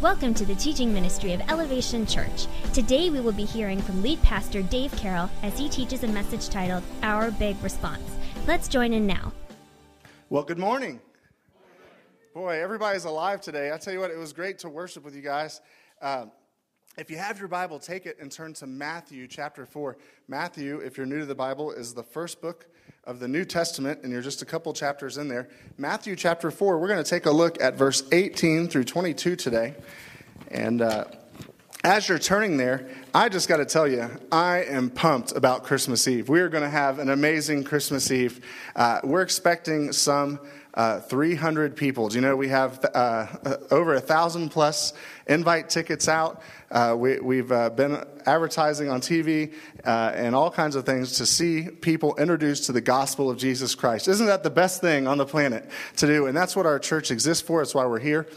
Welcome to the teaching ministry of Elevation Church. Today we will be hearing from lead pastor Dave Carroll as he teaches a message titled Our Big Response. Let's join in now. Well, good morning. Boy, everybody's alive today. I tell you what, it was great to worship with you guys. Um, if you have your Bible, take it and turn to Matthew chapter 4. Matthew, if you're new to the Bible, is the first book of the New Testament, and you're just a couple chapters in there. Matthew chapter 4, we're going to take a look at verse 18 through 22 today. And uh, as you're turning there, I just got to tell you, I am pumped about Christmas Eve. We are going to have an amazing Christmas Eve. Uh, we're expecting some uh, 300 people. Do you know we have uh, over a thousand plus invite tickets out? Uh, we, have uh, been advertising on TV uh, and all kinds of things to see people introduced to the gospel of Jesus Christ. Isn't that the best thing on the planet to do? And that's what our church exists for. It's why we're here.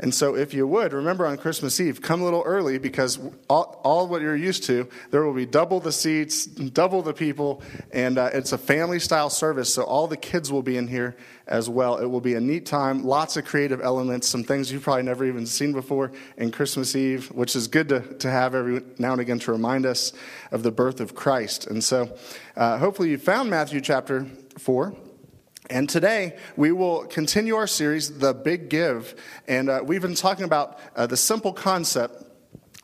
And so, if you would, remember on Christmas Eve, come a little early because all, all what you're used to, there will be double the seats, double the people, and uh, it's a family style service. So, all the kids will be in here as well. It will be a neat time, lots of creative elements, some things you've probably never even seen before in Christmas Eve, which is good to, to have every now and again to remind us of the birth of Christ. And so, uh, hopefully, you found Matthew chapter 4. And today we will continue our series, The Big Give. And uh, we've been talking about uh, the simple concept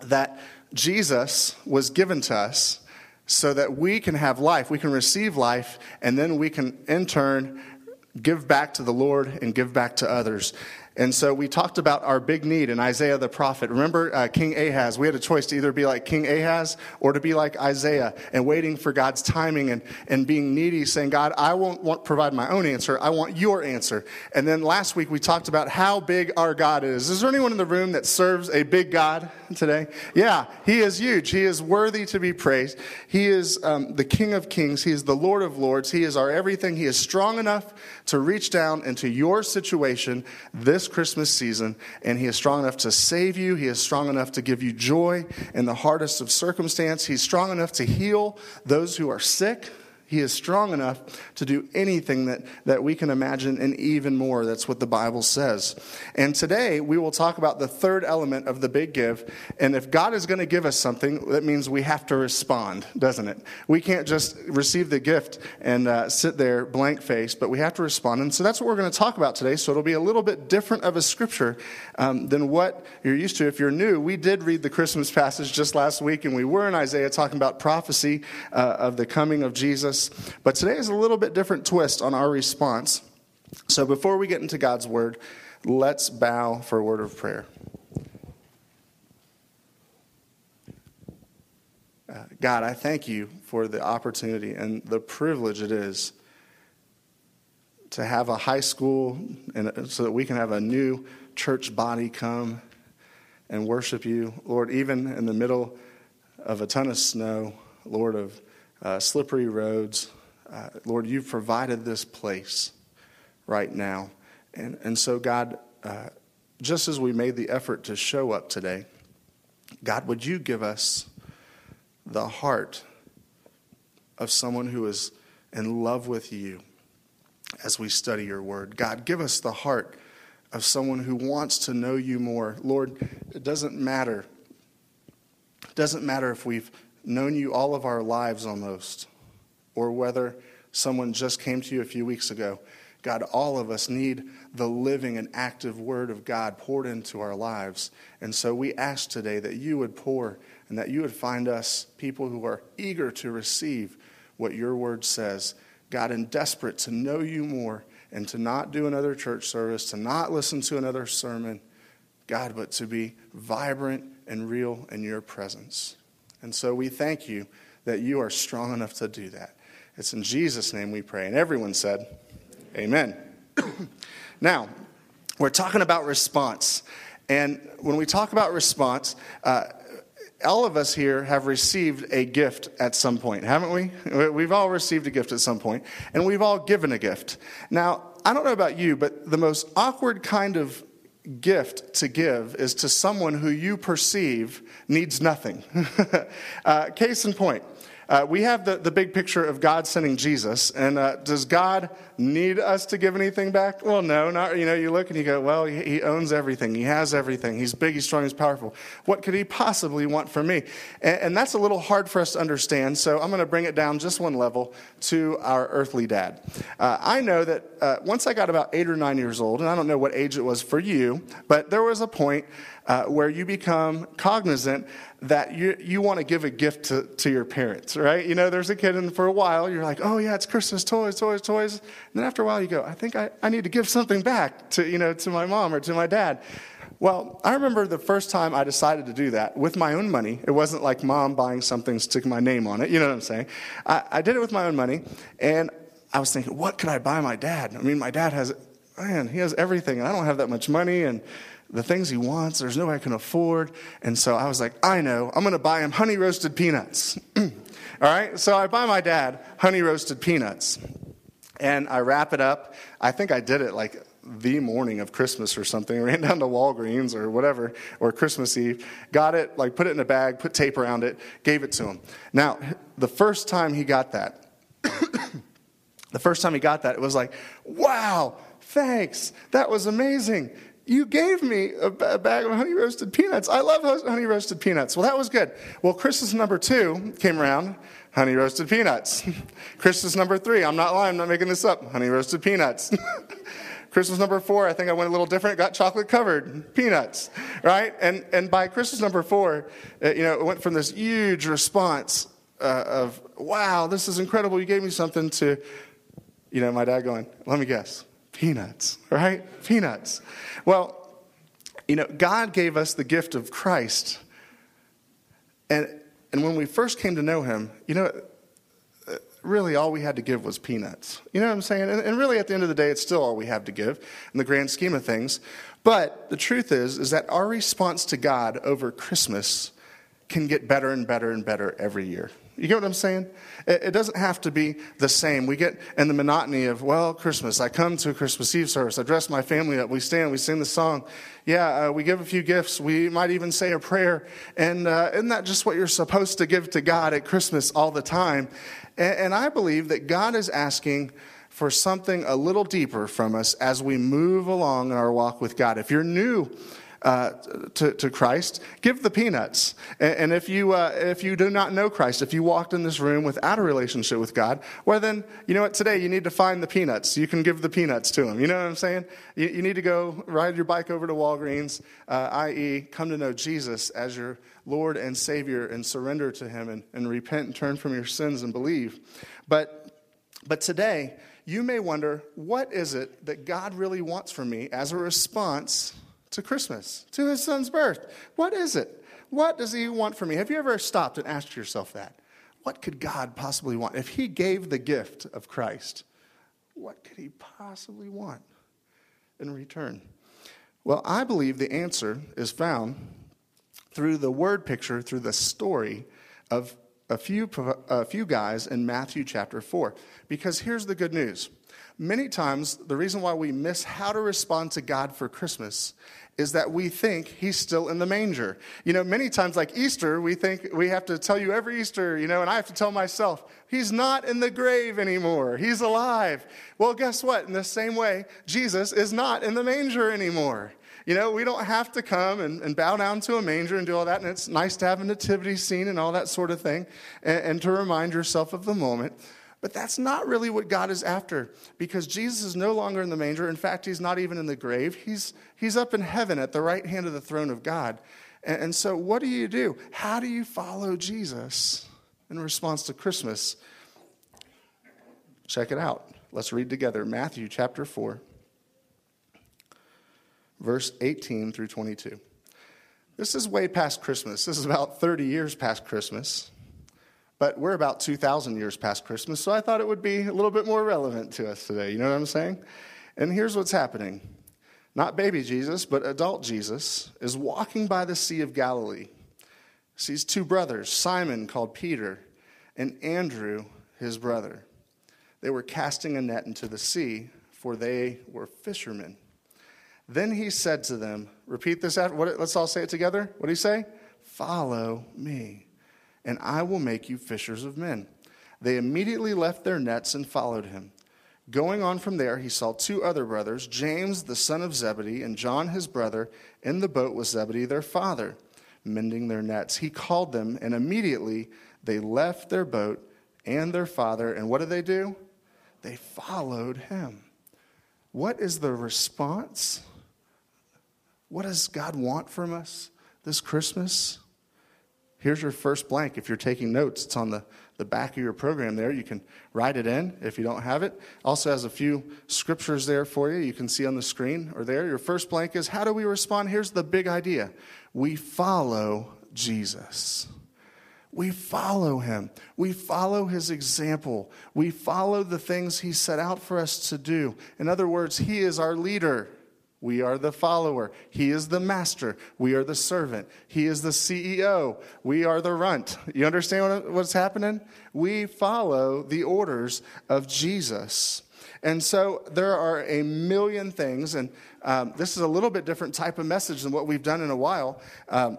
that Jesus was given to us so that we can have life, we can receive life, and then we can in turn give back to the Lord and give back to others. And so we talked about our big need in Isaiah the prophet. Remember uh, King Ahaz? We had a choice to either be like King Ahaz or to be like Isaiah and waiting for God's timing and, and being needy, saying, God, I won't want, provide my own answer. I want your answer. And then last week we talked about how big our God is. Is there anyone in the room that serves a big God today? Yeah, he is huge. He is worthy to be praised. He is um, the King of kings. He is the Lord of lords. He is our everything. He is strong enough to reach down into your situation this this Christmas season, and He is strong enough to save you. He is strong enough to give you joy in the hardest of circumstance. He's strong enough to heal those who are sick. He is strong enough to do anything that, that we can imagine and even more. That's what the Bible says. And today we will talk about the third element of the big give. And if God is going to give us something, that means we have to respond, doesn't it? We can't just receive the gift and uh, sit there blank faced, but we have to respond. And so that's what we're going to talk about today. So it'll be a little bit different of a scripture um, than what you're used to. If you're new, we did read the Christmas passage just last week, and we were in Isaiah talking about prophecy uh, of the coming of Jesus. But today is a little bit different twist on our response. So before we get into God's word, let's bow for a word of prayer. Uh, God, I thank you for the opportunity and the privilege it is to have a high school and so that we can have a new church body come and worship you, Lord, even in the middle of a ton of snow, Lord, of uh, slippery roads. Uh, Lord, you've provided this place right now. And, and so, God, uh, just as we made the effort to show up today, God, would you give us the heart of someone who is in love with you as we study your word? God, give us the heart of someone who wants to know you more. Lord, it doesn't matter. It doesn't matter if we've known you all of our lives almost, or whether someone just came to you a few weeks ago. God, all of us need the living and active Word of God poured into our lives. And so we ask today that you would pour and that you would find us people who are eager to receive what your Word says. God, and desperate to know you more and to not do another church service, to not listen to another sermon, God, but to be vibrant and real in your presence. And so we thank you that you are strong enough to do that. It's in Jesus' name we pray. And everyone said, Amen. now, we're talking about response. And when we talk about response, uh, all of us here have received a gift at some point, haven't we? We've all received a gift at some point, and we've all given a gift. Now, I don't know about you, but the most awkward kind of gift to give is to someone who you perceive needs nothing. uh, case in point, Uh, we have the, the big picture of God sending Jesus, and uh, does God need us to give anything back? Well, no, not. You know, you look and you go, well, he, he owns everything. He has everything. He's big. He's strong. He's powerful. What could he possibly want from me? And, and that's a little hard for us to understand. So I'm going to bring it down just one level to our earthly dad. Uh, I know that uh, once I got about eight or nine years old, and I don't know what age it was for you, but there was a point uh, where you become cognizant that you, you want to give a gift to, to your parents, right? You know, there's a kid, and for a while, you're like, oh, yeah, it's Christmas, toys, toys, toys. And then after a while, you go, I think I, I need to give something back to, you know, to my mom or to my dad. Well, I remember the first time I decided to do that with my own money. It wasn't like mom buying something, sticking my name on it. You know what I'm saying? I, I did it with my own money, and I was thinking, what could I buy my dad? I mean, my dad has, man, he has everything, and I don't have that much money, and the things he wants, there's no way I can afford. And so I was like, I know, I'm going to buy him honey roasted peanuts. All right, so I buy my dad honey roasted peanuts. And I wrap it up. I think I did it like the morning of Christmas or something. Ran down to Walgreens or whatever, or Christmas Eve. Got it, like put it in a bag, put tape around it, gave it to him. Now, the first time he got that, the first time he got that, it was like, wow, thanks. That was amazing you gave me a, bag of honey roasted peanuts. I love honey roasted peanuts. Well, that was good. Well, Christmas number two came around, honey roasted peanuts. Christmas number three, I'm not lying, I'm not making this up, honey roasted peanuts. Christmas number four, I think I went a little different, got chocolate covered peanuts, right? And, and by Christmas number four, uh, you know, it went from this huge response uh, of, wow, this is incredible, you gave me something, to, you know, my dad going, let me guess, peanuts, right? Peanuts. Well, you know, God gave us the gift of Christ. And, and when we first came to know him, you know, really all we had to give was peanuts. You know what I'm saying? And, and, really, at the end of the day, it's still all we have to give in the grand scheme of things. But the truth is, is that our response to God over Christmas can get better and better and better every year. You get what I'm saying? It, doesn't have to be the same. We get in the monotony of, well, Christmas. I come to a Christmas Eve service. I dress my family up. We stand. We sing the song. Yeah, uh, we give a few gifts. We might even say a prayer. And uh, isn't that just what you're supposed to give to God at Christmas all the time? And, and I believe that God is asking for something a little deeper from us as we move along in our walk with God. If you're new, uh, to, to Christ, give the peanuts. And, and if, you, uh, if you do not know Christ, if you walked in this room without a relationship with God, well, then, you know what, today you need to find the peanuts. You can give the peanuts to him. You know what I'm saying? You, you need to go ride your bike over to Walgreens, uh, i.e., come to know Jesus as your Lord and Savior and surrender to him and, and repent and turn from your sins and believe. But, but today, you may wonder what is it that God really wants from me as a response to Christmas, to his son's birth. What is it? What does he want from me? Have you ever stopped and asked yourself that? What could God possibly want? If he gave the gift of Christ, what could he possibly want in return? Well, I believe the answer is found through the word picture, through the story of a few, a few guys in Matthew chapter 4. Because here's the good news. Many times, the reason why we miss how to respond to God for Christmas is that we think he's still in the manger. You know, many times, like Easter, we think we have to tell you every Easter, you know, and I have to tell myself, he's not in the grave anymore. He's alive. Well, guess what? In the same way, Jesus is not in the manger anymore. You know, we don't have to come and, and, bow down to a manger and do all that. And it's nice to have a nativity scene and all that sort of thing and, and to remind yourself of the moment. But that's not really what God is after because Jesus is no longer in the manger. In fact, he's not even in the grave. He's, he's up in heaven at the right hand of the throne of God. And, and so, what do you do? How do you follow Jesus in response to Christmas? Check it out. Let's read together Matthew chapter 4, verse 18 through 22. This is way past Christmas. This is about 30 years past Christmas. But we're about 2,000 years past Christmas, so I thought it would be a little bit more relevant to us today. You know what I'm saying? And here's what's happening not baby Jesus, but adult Jesus is walking by the Sea of Galilee. Sees two brothers, Simon called Peter, and Andrew, his brother. They were casting a net into the sea, for they were fishermen. Then he said to them, Repeat this after, what, let's all say it together. What do you say? Follow me and I will make you fishers of men. They immediately left their nets and followed him. Going on from there, he saw two other brothers, James the son of Zebedee and John his brother, in the boat with Zebedee their father, mending their nets. He called them, and immediately they left their boat and their father. And what did they do? They followed him. What is the response? What does God want from us this Christmas? Here's your first blank. If you're taking notes, it's on the, the back of your program there. You can write it in if you don't have it. Also has a few scriptures there for you. You can see on the screen or there. Your first blank is how do we respond? Here's the big idea. We follow Jesus. We follow him. We follow his example. We follow the things he set out for us to do. In other words, he is our leader. We are the follower. He is the master. We are the servant. He is the CEO. We are the runt. You understand what's happening? We follow the orders of Jesus. And so there are a million things, and um, this is a little bit different type of message than what we've done in a while. Um,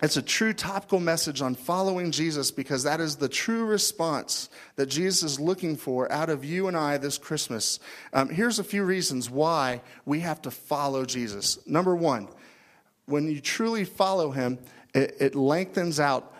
it's a true topical message on following Jesus because that is the true response that Jesus is looking for out of you and I this Christmas. Um, here's a few reasons why we have to follow Jesus. Number one, when you truly follow him, it, it lengthens out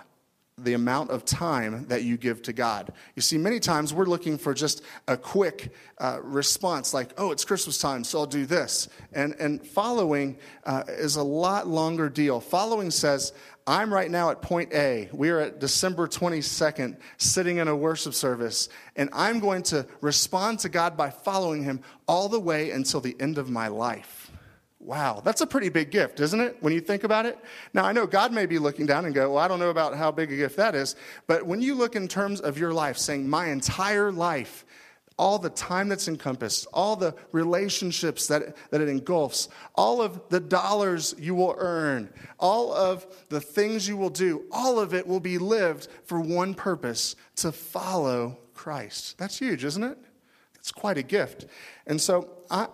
the amount of time that you give to God. You see, many times we're looking for just a quick uh, response, like, oh, it's Christmas time, so I'll do this. And, and following uh, is a lot longer deal. Following says, I'm right now at point A. We are at December 22nd, sitting in a worship service, and I'm going to respond to God by following Him all the way until the end of my life. Wow, that's a pretty big gift, isn't it, when you think about it? Now, I know God may be looking down and go, Well, I don't know about how big a gift that is, but when you look in terms of your life, saying, My entire life all the time that's encompassed, all the relationships that, that it engulfs, all of the dollars you will earn, all of the things you will do, all of it will be lived for one purpose to follow Christ. That's huge, isn't it? That's quite a gift. And so, I,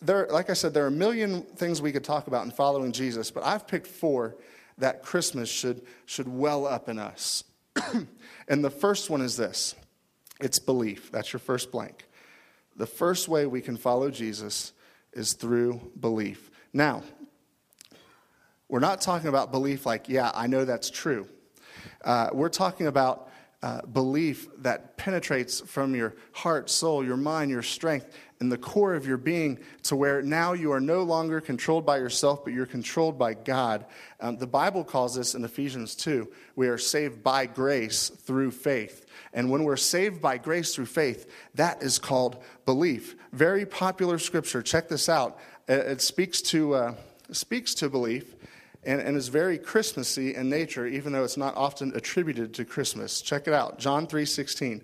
there, like I said, there are a million things we could talk about in following Jesus, but I've picked four that Christmas should, should well up in us. and the first one is this it's belief. That's your first blank. The first way we can follow Jesus is through belief. Now, we're not talking about belief like, yeah, I know that's true. Uh, we're talking about uh, belief that penetrates from your heart, soul, your mind, your strength, in the core of your being to where now you are no longer controlled by yourself, but you're controlled by God. Um, the Bible calls this in Ephesians 2 we are saved by grace through faith. And when we're saved by grace through faith, that is called belief. Very popular scripture. Check this out. It speaks to, uh, speaks to belief and, and is very Christmassy in nature, even though it's not often attributed to Christmas. Check it out. John 3:16.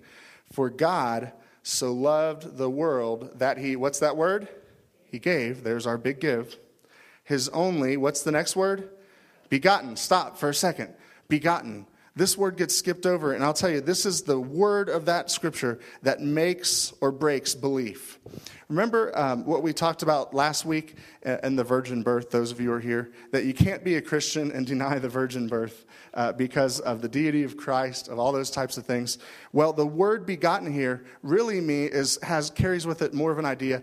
For God so loved the world that he, what's that word? He gave. There's our big give. His only, what's the next word? Begotten. Stop for a second. Begotten. This word gets skipped over, and I'll tell you, this is the word of that scripture that makes or breaks belief. Remember um, what we talked about last week and the virgin birth, those of you who are here, that you can't be a Christian and deny the virgin birth uh, because of the deity of Christ, of all those types of things. Well, the word begotten here really me is, has, carries with it more of an idea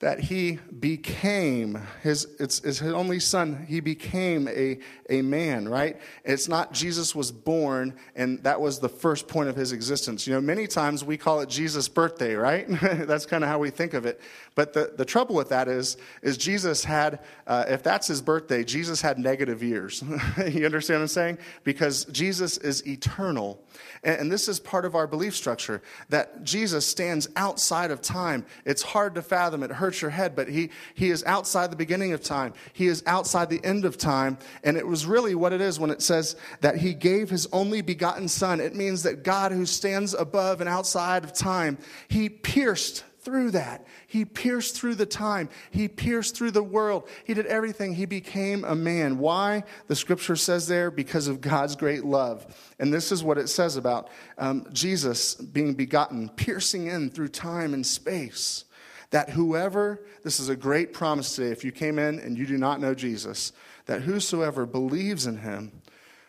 that he became his it's, it's, his only son he became a, a man right? It's not jesus was born and that was the first point of his existence. You know many times we call it jesus birthday right? That's kind of how we think of it. But the, the trouble with that is is jesus had uh, if that's his birthday jesus had negative years. You understand what i'm saying? Because jesus is eternal. And, and this is part of our belief structure that jesus stands outside of time. It's hard to fathom. It hurts your head, but he, he is outside the beginning of time. He is outside the end of time. And it was really what it is when it says that he gave his only begotten son. It means that God, who stands above and outside of time, he pierced through that. He pierced through the time. He pierced through the world. He did everything. He became a man. Why? The scripture says there, because of God's great love. And this is what it says about um, Jesus being begotten, piercing in through time and space that whoever, this is a great promise today, if you came in and you do not know Jesus, that whosoever believes in him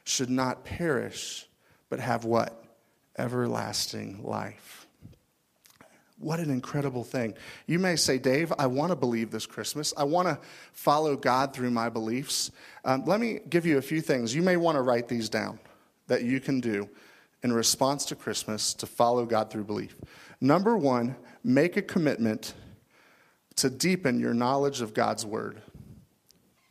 should not perish, but have what? Everlasting life. What an incredible thing. You may say, Dave, I want to believe this Christmas. I want to follow God through my beliefs. Um, let me give you a few things. You may want to write these down that you can do in response to Christmas to follow God through belief. Number one, make a commitment to deepen your knowledge of God's Word.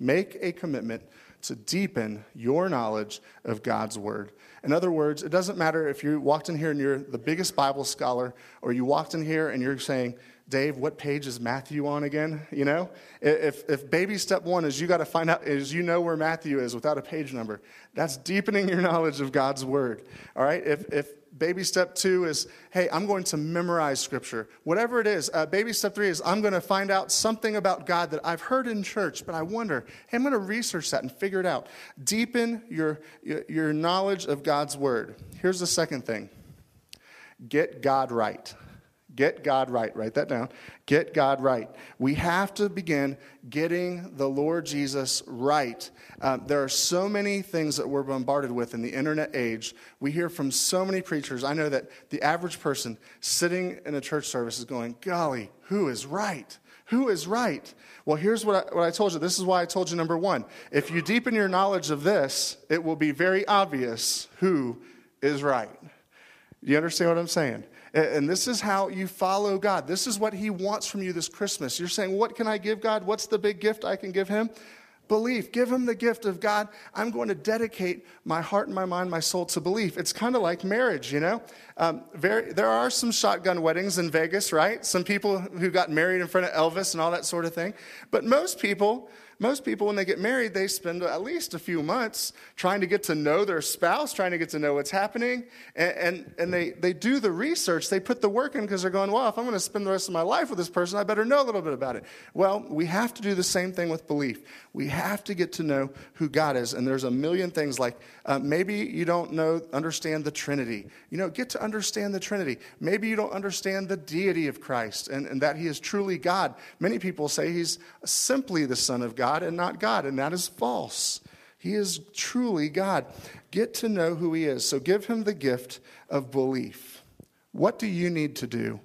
Make a commitment to deepen your knowledge of God's Word. In other words, it doesn't matter if you walked in here and you're the biggest Bible scholar, or you walked in here and you're saying, Dave, what page is Matthew on again? You know, if, if baby step one is you got to find out, is you know where Matthew is without a page number, that's deepening your knowledge of God's word. All right. If, if baby step two is, hey, I'm going to memorize scripture. Whatever it is, uh, baby step three is, I'm going to find out something about God that I've heard in church, but I wonder, hey, I'm going to research that and figure it out. Deepen your, your knowledge of God's word. Here's the second thing get God right. Get God right. Write that down. Get God right. We have to begin getting the Lord Jesus right. Um, there are so many things that we're bombarded with in the internet age. We hear from so many preachers. I know that the average person sitting in a church service is going, Golly, who is right? Who is right? Well, here's what I, what I told you. This is why I told you number one. If you deepen your knowledge of this, it will be very obvious who is right. Do you understand what I'm saying? And this is how you follow God. This is what He wants from you this Christmas. You're saying, What can I give God? What's the big gift I can give Him? Belief. Give Him the gift of God. I'm going to dedicate my heart and my mind, my soul to belief. It's kind of like marriage, you know? Um, very, there are some shotgun weddings in Vegas, right? Some people who got married in front of Elvis and all that sort of thing. But most people, most people, when they get married, they spend at least a few months trying to get to know their spouse, trying to get to know what's happening. And, and, and they, they do the research, they put the work in because they're going, well, if I'm going to spend the rest of my life with this person, I better know a little bit about it. Well, we have to do the same thing with belief. We have to get to know who God is. And there's a million things like uh, maybe you don't know, understand the Trinity. You know, get to understand the Trinity. Maybe you don't understand the deity of Christ and, and that he is truly God. Many people say he's simply the Son of God. God and not God, and that is false. He is truly God. Get to know who He is. So give Him the gift of belief. What do you need to do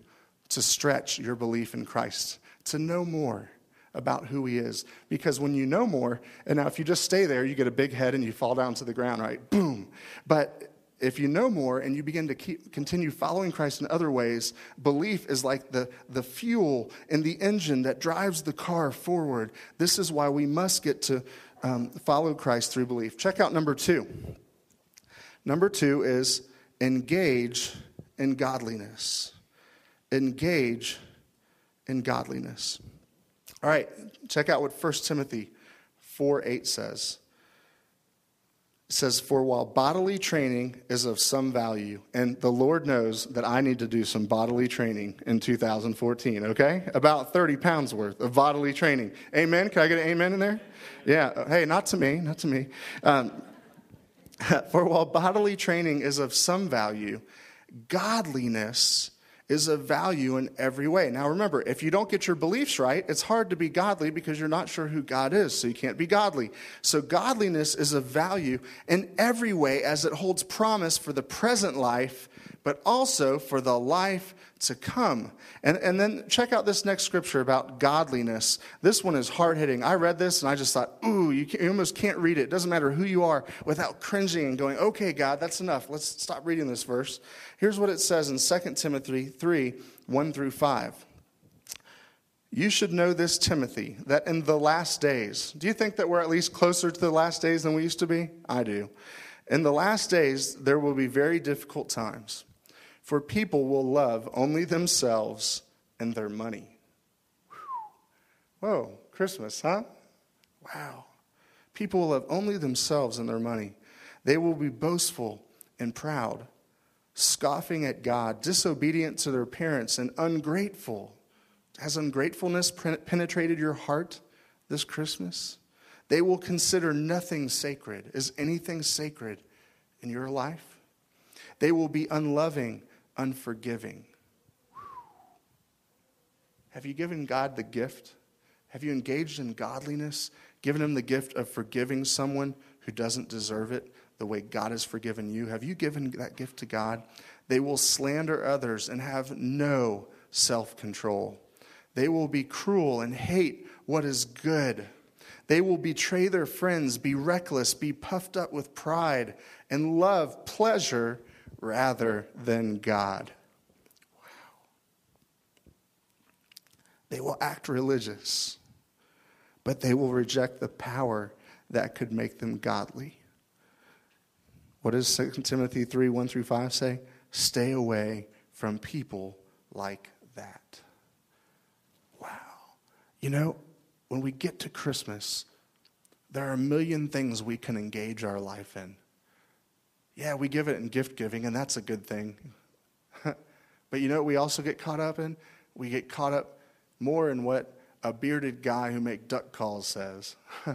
to stretch your belief in Christ? To know more about who He is. Because when you know more, and now if you just stay there, you get a big head and you fall down to the ground, right? Boom. But if you know more and you begin to keep, continue following Christ in other ways, belief is like the, the fuel in the engine that drives the car forward. This is why we must get to um, follow Christ through belief. Check out number two. Number two is engage in godliness. Engage in godliness. All right, check out what 1 Timothy 4 8 says says, For while bodily training is of some value, and the Lord knows that I need to do some bodily training in 2014, okay? About 30 pounds worth of bodily training. Amen? Can I get an amen in there? Yeah. Hey, not to me, not to me. Um, for while bodily training is of some value, godliness is of value in every way. Now, remember, if you don't get your beliefs right, it's hard to be godly because you're not sure who God is, so you can't be godly. So, godliness is of value in every way as it holds promise for the present life, but also for the life to come. And, and then check out this next scripture about godliness. This one is hard hitting. I read this and I just thought, ooh, you, you, almost can't read it. It doesn't matter who you are without cringing and going, okay, God, that's enough. Let's stop reading this verse. Here's what it says in 2 Timothy 3 1 through 5. You should know this, Timothy, that in the last days, do you think that we're at least closer to the last days than we used to be? I do. In the last days, there will be very difficult times for people will love only themselves and their money. Whoa, Christmas, huh? Wow. People will love only themselves and their money. They will be boastful and proud, scoffing at God, disobedient to their parents, and ungrateful. Has ungratefulness penetrated your heart this Christmas? They will consider nothing sacred. Is anything sacred in your life? They will be unloving unforgiving. Have you given God the gift? Have you engaged in godliness, given him the gift of forgiving someone who doesn't deserve it, the way God has forgiven you? Have you given that gift to God? They will slander others and have no self control. They will be cruel and hate what is good. They will betray their friends, be reckless, be puffed up with pride, and love pleasure rather than God. Wow. They will act religious, but they will reject the power that could make them godly. What does 2 Timothy 3 1 through 5 say? Stay away from people like that. Wow. You know, when we get to Christmas, there are a million things we can engage our life in. Yeah, we give it in gift giving, and that's a good thing. but you know we also get caught up in? We get caught up more in what a bearded guy who make duck calls says.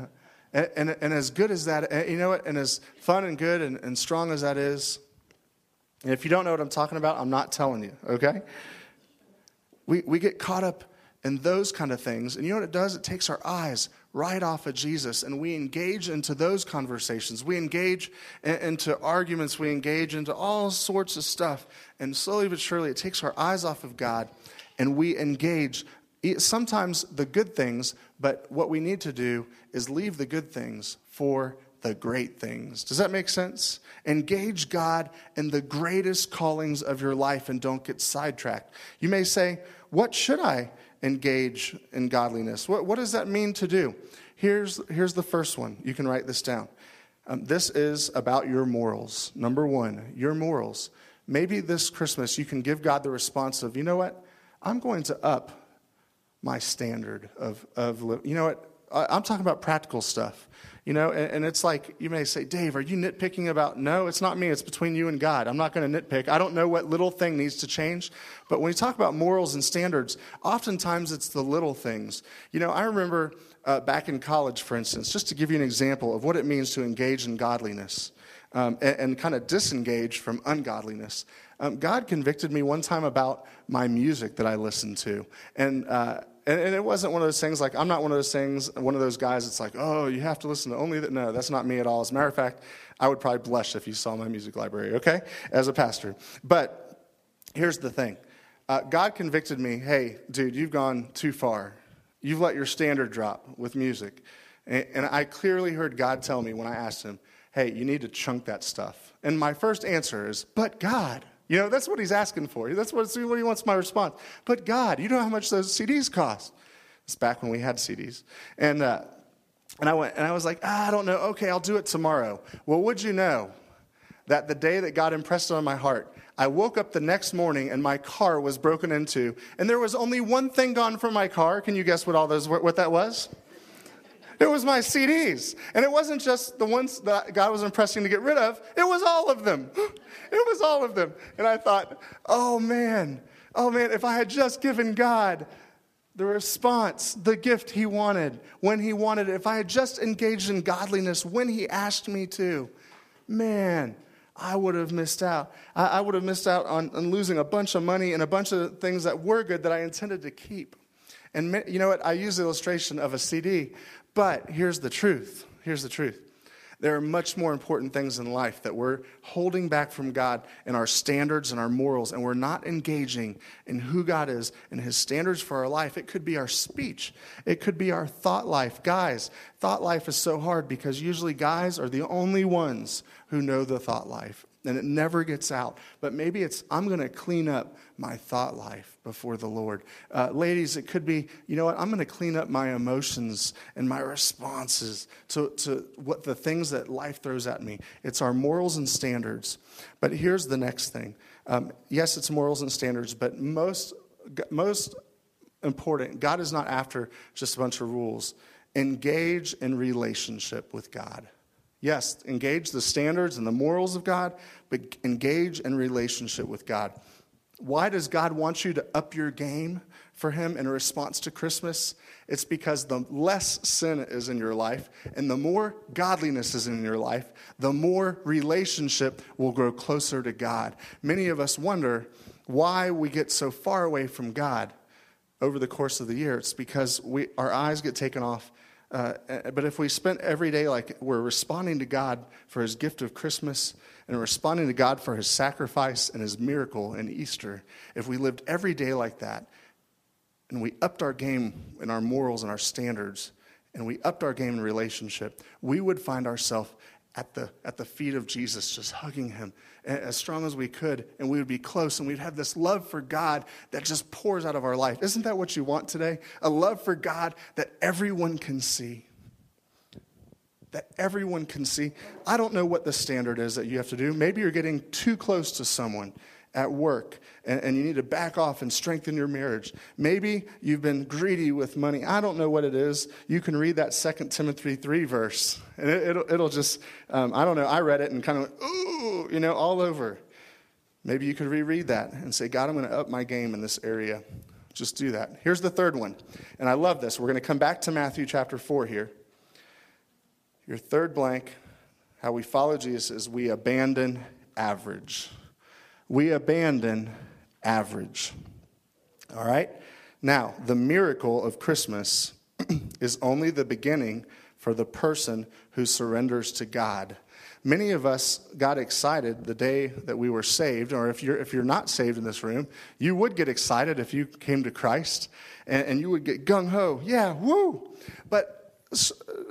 and, and, and, as good as that, you know what, and as fun and good and, and strong as that is, and if you don't know what I'm talking about, I'm not telling you, okay? We, we get caught up in those kind of things. And you know what it does? It takes our eyes right off of Jesus and we engage into those conversations. We engage into arguments. We engage into all sorts of stuff. And slowly but surely, it takes our eyes off of God and we engage sometimes the good things, but what we need to do is leave the good things for the great things. Does that make sense? Engage God in the greatest callings of your life and don't get sidetracked. You may say, What should I engage in godliness? What, what does that mean to do? Here's, here's the first one. You can write this down. Um, this is about your morals. Number one, your morals. Maybe this Christmas you can give God the response of, you know what? I'm going to up my standard of, of you know what? I'm talking about practical stuff. You know, and, and, it's like you may say, Dave, are you nitpicking about? No, it's not me. It's between you and God. I'm not going to nitpick. I don't know what little thing needs to change. But when you talk about morals and standards, oftentimes it's the little things. You know, I remember uh, back in college, for instance, just to give you an example of what it means to engage in godliness um, and, and kind of disengage from ungodliness. Um, God convicted me one time about my music that I listened to. And, uh, and, and, it wasn't one of those things like, I'm not one of those things, one of those guys that's like, oh, you have to listen to only that. No, that's not me at all. As a matter of fact, I would probably blush if you saw my music library, okay, as a pastor. But here's the thing uh, God convicted me hey, dude, you've gone too far. You've let your standard drop with music. And, and I clearly heard God tell me when I asked him, hey, you need to chunk that stuff. And my first answer is, but God. You know, that's what he's asking for. That's what, what he wants my response. But God, you know how much those CDs cost? It's back when we had CDs. And, uh, and I went, and I was like, ah, I don't know. Okay, I'll do it tomorrow. Well, would you know that the day that God impressed it on my heart, I woke up the next morning and my car was broken into, and there was only one thing gone from my car. Can you guess what all those what that was? It was my CDs. And it wasn't just the ones that God was impressing to get rid of, it was all of them. It was all of them. And I thought, oh man, oh man, if I had just given God the response, the gift he wanted when he wanted it, if I had just engaged in godliness when he asked me to, man, I would have missed out. I, would have missed out on, on losing a bunch of money and a bunch of things that were good that I intended to keep. And you know what? I use the illustration of a CD. But here's the truth. Here's the truth. There are much more important things in life that we're holding back from God in our standards and our morals, and we're not engaging in who God is and His standards for our life. It could be our speech, it could be our thought life. Guys, thought life is so hard because usually guys are the only ones who know the thought life and it never gets out. But maybe it's, I'm going to clean up my thought life before the Lord. Uh, ladies, it could be, you know what, I'm going to clean up my emotions and my responses to, to what the things that life throws at me. It's our morals and standards. But here's the next thing um, yes, it's morals and standards, but most, most important, God is not after just a bunch of rules. Engage in relationship with God. Yes, engage the standards and the morals of God, but engage in relationship with God. Why does God want you to up your game for Him in response to Christmas? It's because the less sin is in your life and the more godliness is in your life, the more relationship will grow closer to God. Many of us wonder why we get so far away from God over the course of the year. It's because we, our eyes get taken off Uh, but if we spent every day like we're responding to God for his gift of Christmas and responding to God for his sacrifice and his miracle in Easter, if we lived every day like that and we upped our game in our morals and our standards and we upped our game in relationship, we would find ourselves at the, at the feet of Jesus, just hugging him as strong as we could, and we would be close, and we'd have this love for God that just pours out of our life. Isn't that what you want today? A love for God that everyone can see. That everyone can see. I don't know what the standard is that you have to do. Maybe you're getting too close to someone at work and, and, you need to back off and strengthen your marriage. Maybe you've been greedy with money. I don't know what it is. You can read that 2 Timothy 3 verse, and it, will it'll just, um, I don't know, I read it and kind of went, ooh, you know, all over. Maybe you could reread that and say, God, I'm going to up my game in this area. Just do that. Here's the third one, and I love this. We're going to come back to Matthew chapter 4 here. Your third blank, how we follow Jesus, is we abandon average we abandon average. All right? Now, the miracle of Christmas is only the beginning for the person who surrenders to God. Many of us got excited the day that we were saved, or if you're, if you're not saved in this room, you would get excited if you came to Christ and, and you would get gung ho. Yeah, woo! But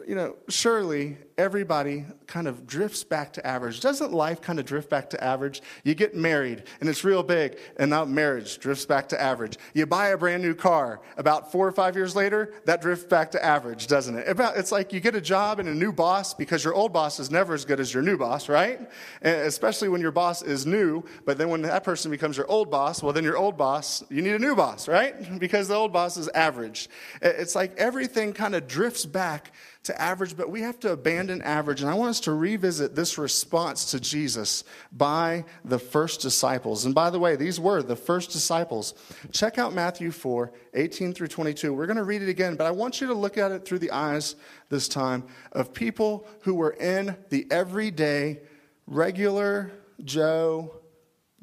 you know, surely everybody kind of drifts back to average. Doesn't life kind of drift back to average? You get married and it's real big, and now marriage drifts back to average. You buy a brand new car. About four or five years later, that drifts back to average, doesn't it? it's like you get a job and a new boss because your old boss is never as good as your new boss, right? And especially when your boss is new, but then when that person becomes your old boss, well, then your old boss, you need a new boss, right? Because the old boss is average. It's like everything kind of drifts back to average, but we have to abandon average. And I want us to revisit this response to Jesus by the first disciples. And by the way, these were the first disciples. Check out Matthew 4 18 through 22. We're going to read it again, but I want you to look at it through the eyes this time of people who were in the everyday, regular Joe,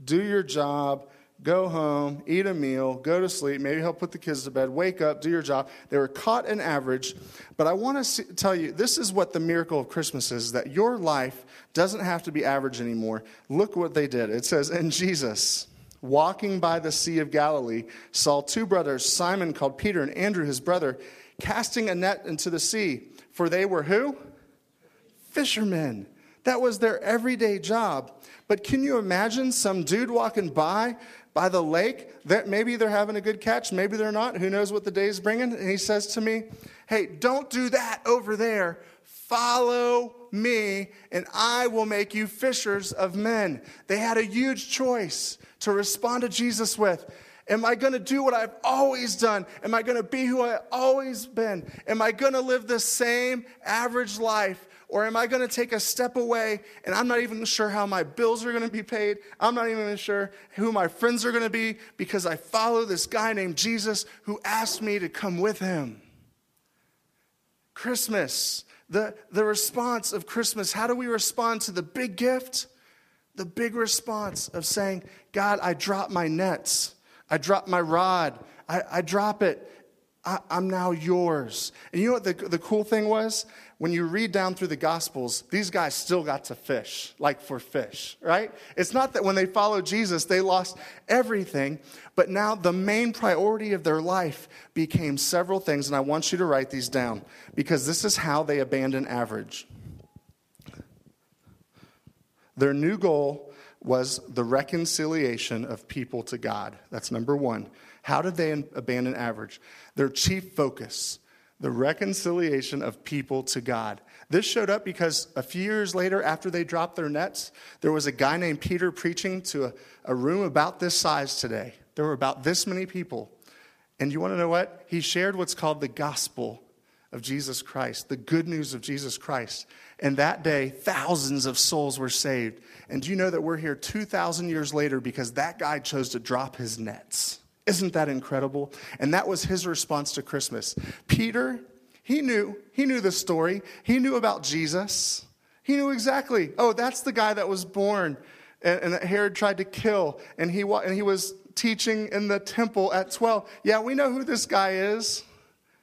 do your job, go home, eat a meal, go to sleep, maybe help put the kids to bed, wake up, do your job. They were caught in average. But I want to tell you this is what the miracle of Christmas is that your life doesn't have to be average anymore. Look what they did. It says, And Jesus, walking by the Sea of Galilee, saw two brothers, Simon called Peter and Andrew his brother, casting a net into the sea. For they were who? Fishermen. That was their everyday job. But can you imagine some dude walking by by the lake. Maybe they're having a good catch, maybe they're not. Who knows what the day is bringing? And he says to me, Hey, don't do that over there. Follow me, and I will make you fishers of men. They had a huge choice to respond to Jesus with. Am I going to do what I've always done? Am I going to be who I've always been? Am I going to live the same average life? Or am I going to take a step away and I'm not even sure how my bills are going to be paid? I'm not even sure who my friends are going to be because I follow this guy named Jesus who asked me to come with him. Christmas, the, the response of Christmas, how do we respond to the big gift? The big response of saying, God, I drop my nets, I drop my rod, I, I drop it. I, am now yours. And you know what the, the cool thing was? When you read down through the Gospels, these guys still got to fish, like for fish, right? It's not that when they followed Jesus, they lost everything, but now the main priority of their life became several things, and I want you to write these down because this is how they abandon average. Their new goal was the reconciliation of people to God. That's number one. How did they abandon average? Their chief focus the reconciliation of people to God. This showed up because a few years later, after they dropped their nets, there was a guy named Peter preaching to a, a room about this size today. There were about this many people. And you want to know what? He shared what's called the gospel of Jesus Christ, the good news of Jesus Christ. And that day, thousands of souls were saved. And do you know that we're here 2,000 years later because that guy chose to drop his nets? Isn't that incredible? And that was his response to Christmas. Peter, he knew, he knew the story. He knew about Jesus. He knew exactly, oh, that's the guy that was born and, and that Herod tried to kill. And he, and he was teaching in the temple at 12. Yeah, we know who this guy is.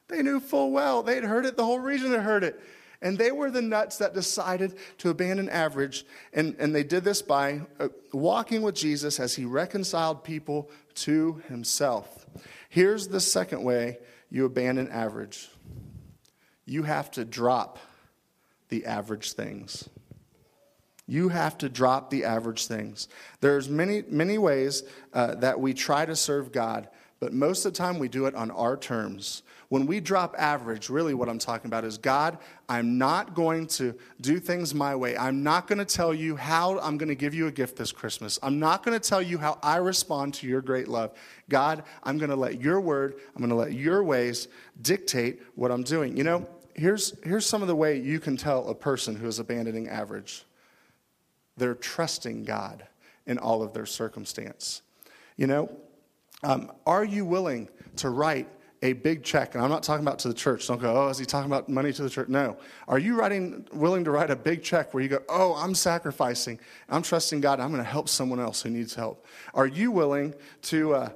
They knew full well. They'd heard it, the whole region had heard it. And they were the nuts that decided to abandon average. And, and they did this by uh, walking with Jesus as he reconciled people to himself. Here's the second way you abandon average you have to drop the average things. You have to drop the average things. There's many, many ways uh, that we try to serve God, but most of the time we do it on our terms. When we drop average, really what I'm talking about is God, I'm not going to do things my way. I'm not going to tell you how I'm going to give you a gift this Christmas. I'm not going to tell you how I respond to your great love. God, I'm going to let your word, I'm going to let your ways dictate what I'm doing. You know, here's, here's some of the way you can tell a person who is abandoning average they're trusting God in all of their circumstance. You know, um, are you willing to write a big check, and I'm not talking about to the church. Don't go, oh, is he talking about money to the church? No. Are you writing, willing to write a big check where you go, oh, I'm sacrificing, I'm trusting God, I'm going to help someone else who needs help? Are you willing to, uh,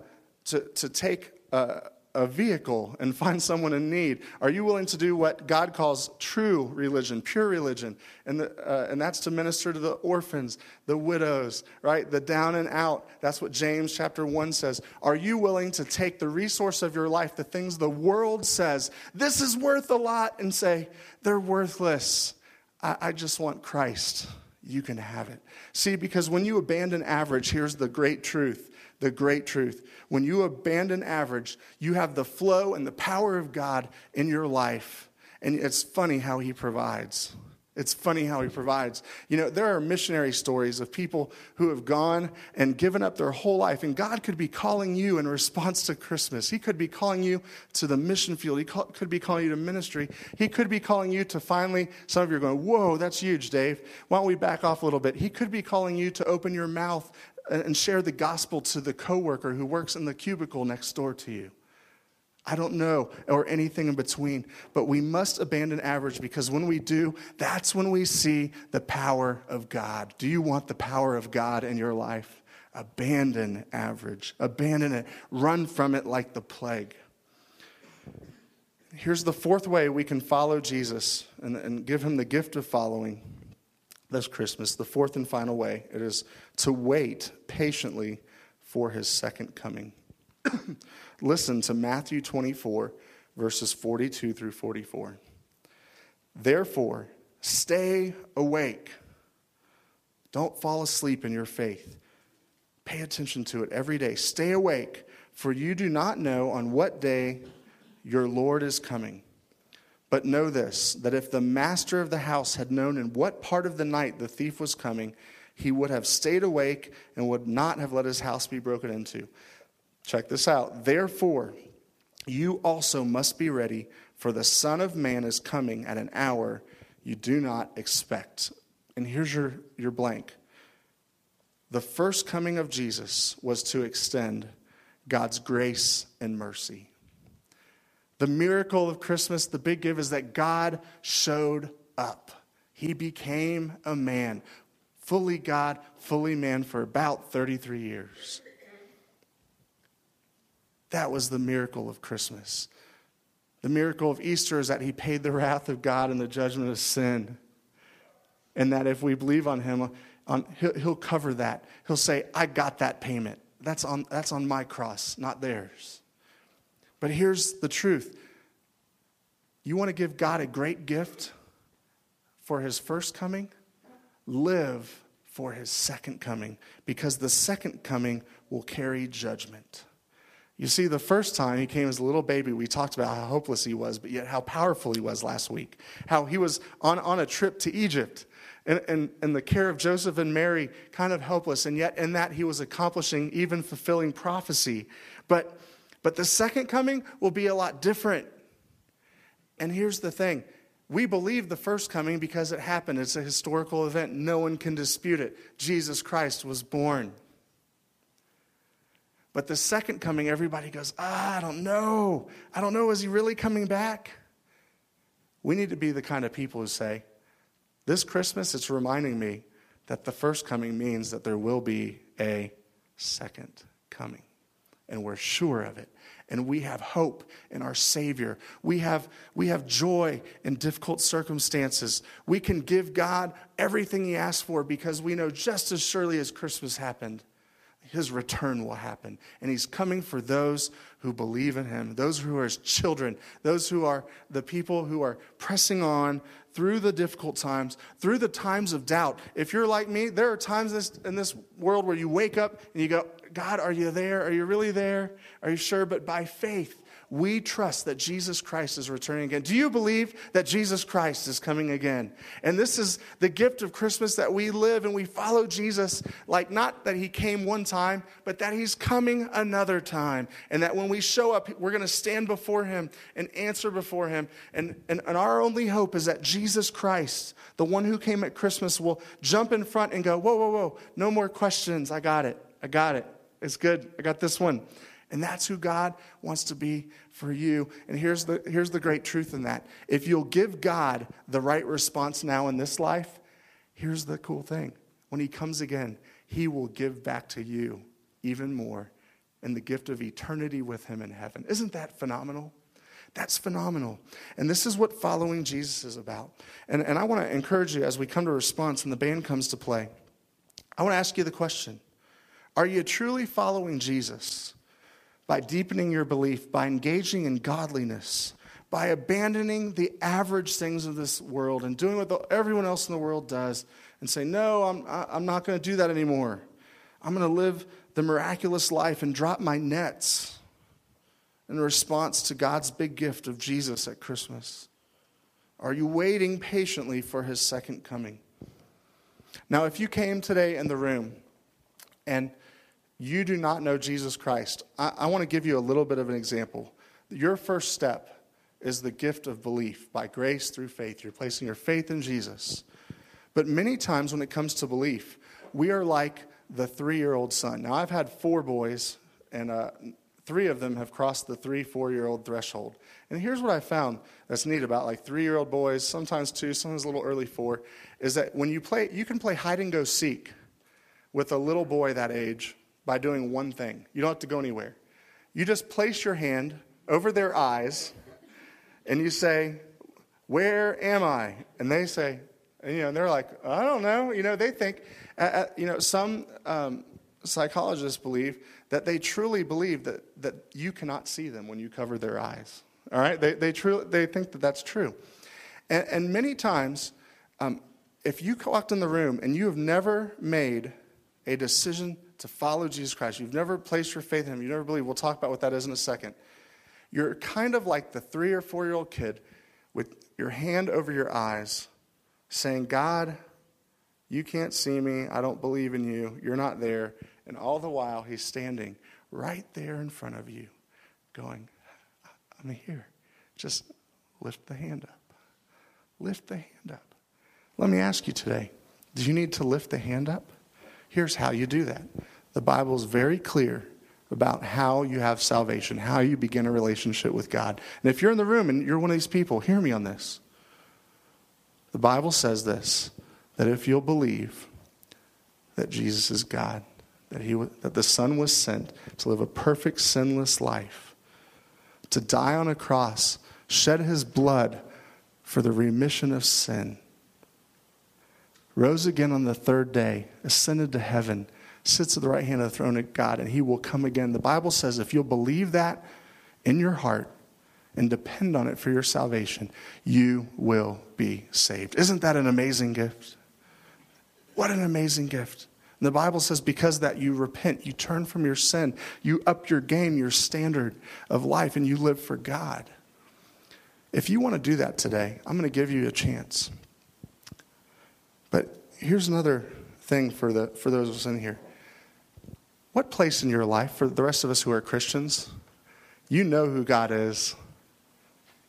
to, to take uh, a vehicle and find someone in need? Are you willing to do what God calls true religion, pure religion? And, the, uh, and that's to minister to the orphans, the widows, right? The down and out. That's what James chapter 1 says. Are you willing to take the resource of your life, the things the world says, this is worth a lot, and say, they're worthless? I, I just want Christ. You can have it. See, because when you abandon average, here's the great truth the great truth. When you abandon average, you have the flow and the power of God in your life. And it's funny how He provides. It's funny how he provides. You know, there are missionary stories of people who have gone and given up their whole life, and God could be calling you in response to Christmas. He could be calling you to the mission field. He could be calling you to ministry. He could be calling you to finally, some of you are going, Whoa, that's huge, Dave. Why don't we back off a little bit? He could be calling you to open your mouth and share the gospel to the coworker who works in the cubicle next door to you. I don't know, or anything in between. But we must abandon average because when we do, that's when we see the power of God. Do you want the power of God in your life? Abandon average, abandon it, run from it like the plague. Here's the fourth way we can follow Jesus and, and give him the gift of following this Christmas, the fourth and final way, it is to wait patiently for his second coming. Listen to Matthew 24, verses 42 through 44. Therefore, stay awake. Don't fall asleep in your faith. Pay attention to it every day. Stay awake, for you do not know on what day your Lord is coming. But know this that if the master of the house had known in what part of the night the thief was coming, he would have stayed awake and would not have let his house be broken into. Check this out. Therefore, you also must be ready, for the Son of Man is coming at an hour you do not expect. And here's your, your blank. The first coming of Jesus was to extend God's grace and mercy. The miracle of Christmas, the big give, is that God showed up. He became a man, fully God, fully man for about 33 years. That was the miracle of Christmas. The miracle of Easter is that he paid the wrath of God and the judgment of sin. And that if we believe on him, on, he'll, he'll cover that. He'll say, I got that payment. That's on, that's on my cross, not theirs. But here's the truth you want to give God a great gift for his first coming? Live for his second coming, because the second coming will carry judgment. You see, the first time he came as a little baby, we talked about how hopeless he was, but yet how powerful he was last week. How he was on, on a trip to Egypt and, and, and the care of Joseph and Mary, kind of helpless, and yet in that he was accomplishing, even fulfilling prophecy. But but the second coming will be a lot different. And here's the thing we believe the first coming because it happened. It's a historical event. No one can dispute it. Jesus Christ was born. But the second coming, everybody goes, ah, I don't know. I don't know. Is he really coming back? We need to be the kind of people who say, This Christmas, it's reminding me that the first coming means that there will be a second coming. And we're sure of it. and we have hope in our Savior. We have, we have joy in difficult circumstances. We can give God everything He asks for because we know just as surely as Christmas happened, His return will happen. And He's coming for those who believe in Him, those who are His children, those who are the people who are pressing on through the difficult times, through the times of doubt. If you're like me, there are times in this world where you wake up and you go, God, are you there? Are you really there? Are you sure? But by faith, we trust that Jesus Christ is returning again. Do you believe that Jesus Christ is coming again? And this is the gift of Christmas that we live and we follow Jesus, like not that he came one time, but that he's coming another time. And that when we show up, we're going to stand before him and answer before him. And, and, and our only hope is that Jesus Christ, the one who came at Christmas, will jump in front and go, Whoa, whoa, whoa, no more questions. I got it. I got it. It's good. I got this one. And that's who God wants to be for you. And here's the, here's the great truth in that. If you'll give God the right response now in this life, here's the cool thing. When He comes again, He will give back to you even more in the gift of eternity with Him in heaven. Isn't that phenomenal? That's phenomenal. And this is what following Jesus is about. And, and I want to encourage you as we come to response and the band comes to play. I want to ask you the question Are you truly following Jesus? By deepening your belief, by engaging in godliness, by abandoning the average things of this world and doing what the, everyone else in the world does and say, No, I'm, I'm not going to do that anymore. I'm going to live the miraculous life and drop my nets in response to God's big gift of Jesus at Christmas. Are you waiting patiently for his second coming? Now, if you came today in the room and you do not know Jesus Christ, I, I want to give you a little bit of an example. Your first step is the gift of belief by grace through faith. You're placing your faith in Jesus. But many times when it comes to belief, we are like the three year old son. Now, I've had four boys, and uh, three of them have crossed the three, four year old threshold. And here's what I found that's neat about like three year old boys, sometimes two, sometimes a little early four, is that when you play, you can play hide and go seek with a little boy that age by doing one thing. You don't have to go anywhere. You just place your hand over their eyes and you say, Where am I? And they say, and, you know, and they're like, I don't know. You know, they think, uh, you know, some um, psychologists believe that they truly believe that, that you cannot see them when you cover their eyes. All right? They, they, truly, they think that that's true. And, and many times, um, if you walked in the room and you have never made a decision to follow Jesus Christ, you've never placed your faith in Him, you never believe, we'll talk about what that is in a second. You're kind of like the three or four year old kid with your hand over your eyes saying, God, you can't see me. I don't believe in you. You're not there. And all the while, He's standing right there in front of you, going, I'm here. Just lift the hand up. Lift the hand up. Let me ask you today do you need to lift the hand up? Here's how you do that. The Bible is very clear about how you have salvation, how you begin a relationship with God. And if you're in the room and you're one of these people, hear me on this. The Bible says this that if you'll believe that Jesus is God, that, he, that the Son was sent to live a perfect, sinless life, to die on a cross, shed his blood for the remission of sin rose again on the third day, ascended to heaven, sits at the right hand of the throne of God, and he will come again. The Bible says if you'll believe that in your heart and depend on it for your salvation, you will be saved. Isn't that an amazing gift? What an amazing gift. And the Bible says because that you repent, you turn from your sin, you up your game, your standard of life, and you live for God. If you want to do that today, I'm going to give you a chance. But here's another thing for, the, for those of us in here. What place in your life, for the rest of us who are Christians, you know who God is.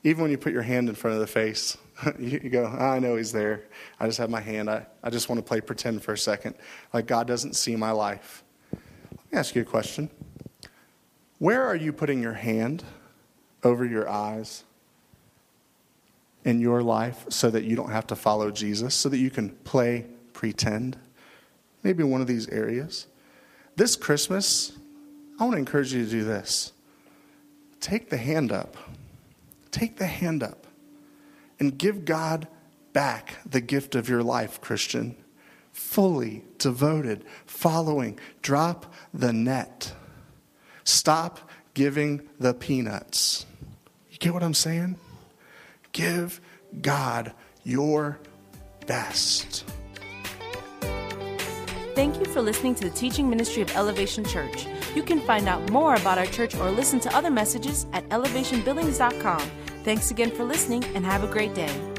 Even when you put your hand in front of the face, you, go, ah, I know He's there. I just have my hand. I, I just want to play pretend for a second. Like God doesn't see my life. Let me ask you a question. Where are you putting your hand over your eyes in your life so that you don't have to follow Jesus, so that you can play pretend? Maybe one of these areas. This Christmas, I want to encourage you to do this take the hand up. Take the hand up and give God back the gift of your life, Christian. Fully devoted, following. Drop the net. Stop giving the peanuts. You get what I'm saying? Give God your best. Thank you for listening to the teaching ministry of Elevation Church. You can find out more about our church or listen to other messages at elevationbillings.com. Thanks again for listening and have a great day.